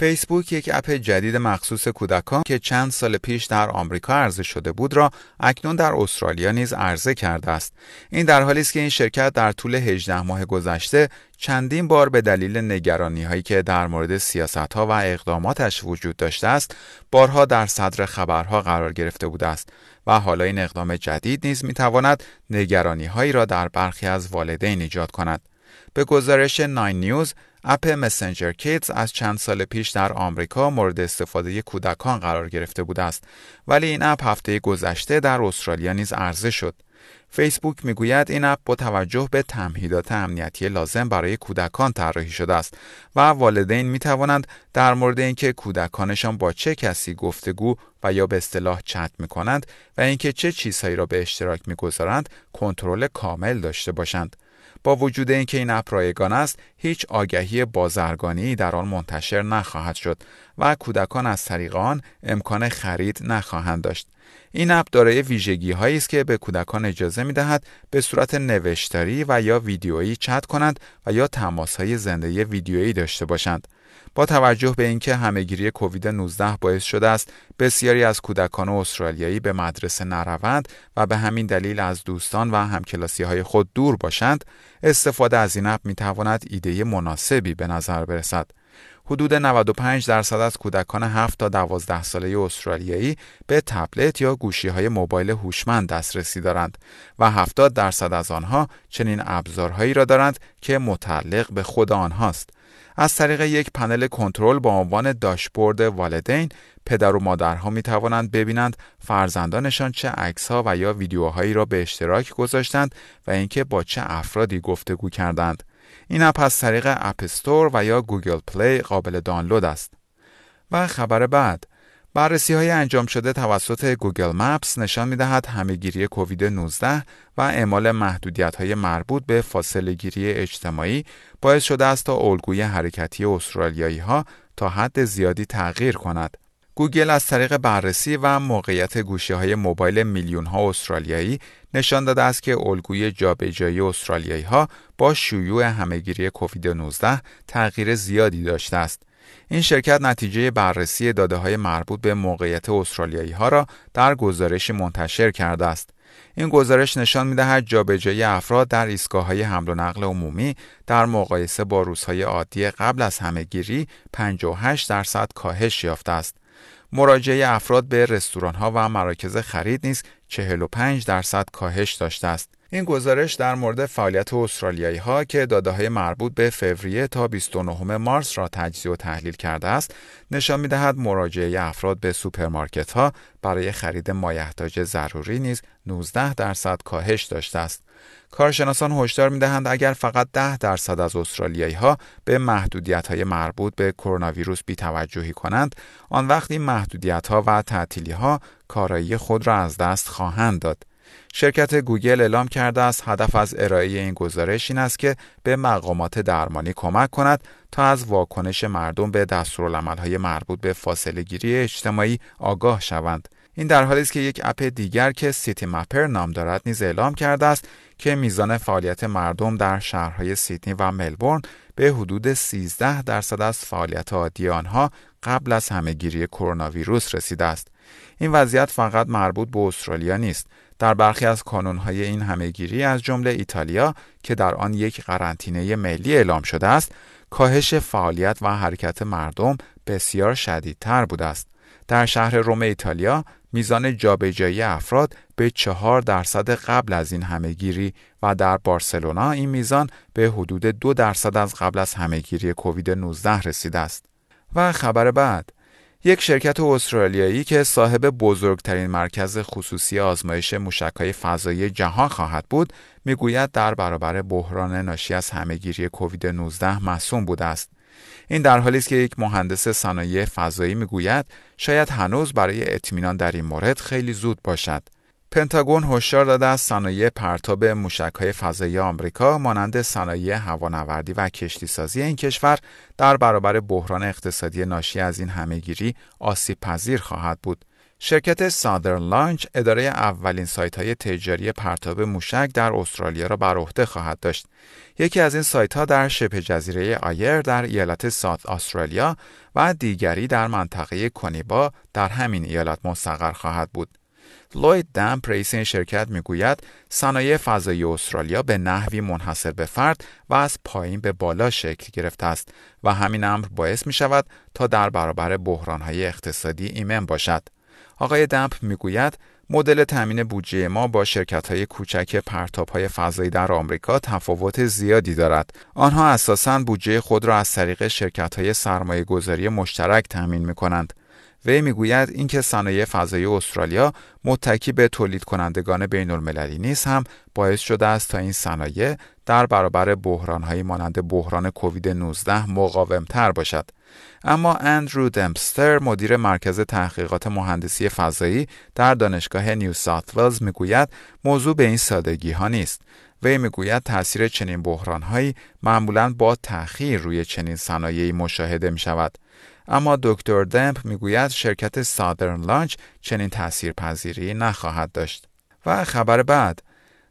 فیسبوک یک اپ جدید مخصوص کودکان که چند سال پیش در آمریکا عرضه شده بود را اکنون در استرالیا نیز عرضه کرده است. این در حالی است که این شرکت در طول 18 ماه گذشته چندین بار به دلیل نگرانی هایی که در مورد سیاست ها و اقداماتش وجود داشته است، بارها در صدر خبرها قرار گرفته بوده است و حالا این اقدام جدید نیز می تواند نگرانی هایی را در برخی از والدین ایجاد کند. به گزارش ناین نیوز اپ مسنجر کیدز از چند سال پیش در آمریکا مورد استفاده کودکان قرار گرفته بوده است ولی این اپ هفته گذشته در استرالیا نیز عرضه شد فیسبوک می‌گوید این اپ با توجه به تمهیدات امنیتی لازم برای کودکان طراحی شده است و والدین می توانند در مورد اینکه کودکانشان با چه کسی گفتگو و یا به اصطلاح چت می کنند و اینکه چه چیزهایی را به اشتراک می گذارند کنترل کامل داشته باشند. با وجود اینکه این اپ رایگان است هیچ آگهی بازرگانی در آن منتشر نخواهد شد و کودکان از طریق آن امکان خرید نخواهند داشت. این اپ دارای ویژگی هایی است که به کودکان اجازه می دهد به صورت نوشتاری و یا ویدیویی چت کنند و یا تماس های زنده ویدیویی داشته باشند. با توجه به اینکه همهگیری کووید 19 باعث شده است بسیاری از کودکان استرالیایی به مدرسه نروند و به همین دلیل از دوستان و همکلاسی های خود دور باشند استفاده از این اپ می تواند ایده مناسبی به نظر برسد حدود 95 درصد از کودکان 7 تا 12 ساله استرالیایی به تبلت یا گوشی های موبایل هوشمند دسترسی دارند و 70 درصد از آنها چنین ابزارهایی را دارند که متعلق به خود آنهاست. از طریق یک پنل کنترل با عنوان داشبورد والدین پدر و مادرها می توانند ببینند فرزندانشان چه عکسها و یا ویدیوهایی را به اشتراک گذاشتند و اینکه با چه افرادی گفتگو کردند. این اپ از طریق App Store و یا Google Play قابل دانلود است. و خبر بعد بررسی های انجام شده توسط Google Maps نشان می دهد کووید 19 و اعمال محدودیت های مربوط به فاصله گیری اجتماعی باعث شده است تا الگوی حرکتی استرالیایی ها تا حد زیادی تغییر کند. گوگل از طریق بررسی و موقعیت گوشی های موبایل میلیون ها استرالیایی نشان داده است که الگوی جابجایی استرالیایی ها با شیوع همهگیری کووید 19 تغییر زیادی داشته است. این شرکت نتیجه بررسی داده های مربوط به موقعیت استرالیایی ها را در گزارش منتشر کرده است. این گزارش نشان می دهد جابجایی افراد در ایستگاه های حمل و نقل عمومی در مقایسه با روزهای عادی قبل از همهگیری 58 درصد کاهش یافته است. مراجعه افراد به رستوران ها و مراکز خرید نیز 45 درصد کاهش داشته است. این گزارش در مورد فعالیت استرالیایی ها که داده های مربوط به فوریه تا 29 مارس را تجزیه و تحلیل کرده است نشان می دهد مراجعه افراد به سوپرمارکت ها برای خرید مایحتاج ضروری نیز 19 درصد کاهش داشته است. کارشناسان هشدار می دهند اگر فقط 10 درصد از استرالیایی ها به محدودیت های مربوط به کرونا ویروس بیتوجهی کنند آن وقت این محدودیت ها و تعطیلی ها کارایی خود را از دست خواهند داد شرکت گوگل اعلام کرده است هدف از ارائه این گزارش این است که به مقامات درمانی کمک کند تا از واکنش مردم به دستورالعملهای مربوط به فاصله گیری اجتماعی آگاه شوند. این در حالی است که یک اپ دیگر که سیتی مپر نام دارد نیز اعلام کرده است که میزان فعالیت مردم در شهرهای سیدنی و ملبورن به حدود 13 درصد از فعالیت عادی آنها قبل از همهگیری کرونا ویروس رسیده است. این وضعیت فقط مربوط به استرالیا نیست در برخی از کانونهای این همهگیری از جمله ایتالیا که در آن یک قرنطینه ملی اعلام شده است کاهش فعالیت و حرکت مردم بسیار شدیدتر بوده است در شهر روم ایتالیا میزان جابجایی افراد به چهار درصد قبل از این همهگیری و در بارسلونا این میزان به حدود دو درصد از قبل از همهگیری کووید 19 رسیده است. و خبر بعد یک شرکت استرالیایی که صاحب بزرگترین مرکز خصوصی آزمایش موشکهای فضایی جهان خواهد بود می‌گوید در برابر بحران ناشی از همهگیری کووید 19 مصوم بوده است این در حالی است که یک مهندس صنایع فضایی می‌گوید شاید هنوز برای اطمینان در این مورد خیلی زود باشد. پنتاگون هشدار داده است صنایع پرتاب موشک‌های فضایی آمریکا مانند صنایع هوانوردی و کشتیسازی این کشور در برابر بحران اقتصادی ناشی از این همهگیری آسیب پذیر خواهد بود. شرکت سادرن لانچ اداره اولین سایت های تجاری پرتاب موشک در استرالیا را بر عهده خواهد داشت. یکی از این سایت ها در شبه جزیره آیر در ایالت سات استرالیا و دیگری در منطقه کنیبا در همین ایالت مستقر خواهد بود. لوید دمپ رئیس این شرکت می‌گوید صنایع فضایی استرالیا به نحوی منحصر به فرد و از پایین به بالا شکل گرفته است و همین امر باعث می شود تا در برابر های اقتصادی ایمن باشد. آقای دمپ می‌گوید مدل تامین بودجه ما با شرکت های کوچک پرتاب های فضایی در آمریکا تفاوت زیادی دارد. آنها اساساً بودجه خود را از طریق شرکت های سرمایه گذاری مشترک تامین می کنند. وی می‌گوید اینکه صنایع فضایی استرالیا متکی به تولید کنندگان بین المللی نیست هم باعث شده است تا این صنایع در برابر بحرانهایی مانند بحران کووید 19 مقاومتر باشد. اما اندرو دمپستر مدیر مرکز تحقیقات مهندسی فضایی در دانشگاه نیو ساوت ولز می‌گوید موضوع به این سادگی ها نیست. وی می‌گوید تاثیر چنین بحرانهایی معمولا با تأخیر روی چنین صنایعی مشاهده می شود. اما دکتر دمپ می‌گوید شرکت سادرن لانچ چنین تاثیرپذیری نخواهد داشت. و خبر بعد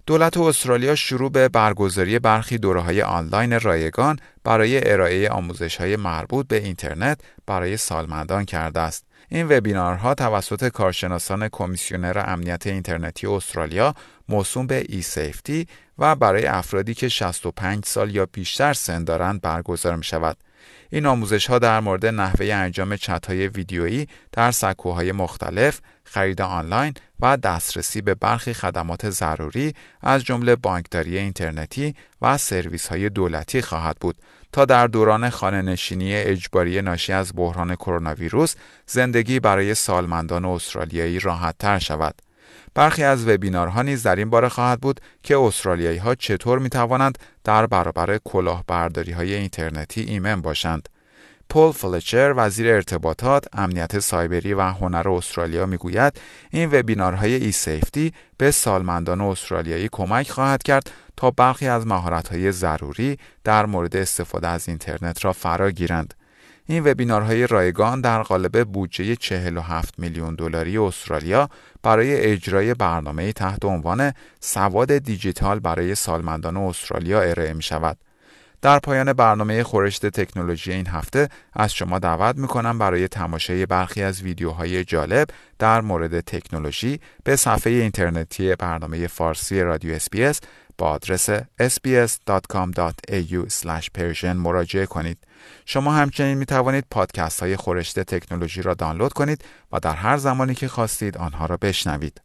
دولت استرالیا شروع به برگزاری برخی دوره های آنلاین رایگان برای ارائه آموزش های مربوط به اینترنت برای سالمندان کرده است. این وبینارها توسط کارشناسان کمیسیونر امنیت اینترنتی استرالیا موسوم به ای سیفتی و برای افرادی که 65 سال یا بیشتر سن دارند برگزار می شود. این آموزش ها در مورد نحوه انجام چت های ویدیویی در سکوهای مختلف، خرید آنلاین و دسترسی به برخی خدمات ضروری از جمله بانکداری اینترنتی و سرویس های دولتی خواهد بود تا در دوران خانه نشینی اجباری ناشی از بحران کرونا ویروس زندگی برای سالمندان استرالیایی راحت تر شود. برخی از وبینارها نیز در این باره خواهد بود که استرالیایی ها چطور می توانند در برابر کلاهبرداری های اینترنتی ایمن باشند. پول فلچر وزیر ارتباطات، امنیت سایبری و هنر استرالیا می‌گوید این وبینارهای ای سیفتی به سالمندان استرالیایی کمک خواهد کرد تا برخی از مهارت‌های ضروری در مورد استفاده از اینترنت را فرا گیرند. این وبینارهای رایگان در قالب بودجه 47 میلیون دلاری استرالیا برای اجرای برنامه تحت عنوان سواد دیجیتال برای سالمندان استرالیا ارائه می شود. در پایان برنامه خورشت تکنولوژی این هفته از شما دعوت می کنم برای تماشای برخی از ویدیوهای جالب در مورد تکنولوژی به صفحه اینترنتی برنامه فارسی رادیو SBS با آدرس sbs.com.au/persian مراجعه کنید. شما همچنین می توانید پادکست های خورشت تکنولوژی را دانلود کنید و در هر زمانی که خواستید آنها را بشنوید.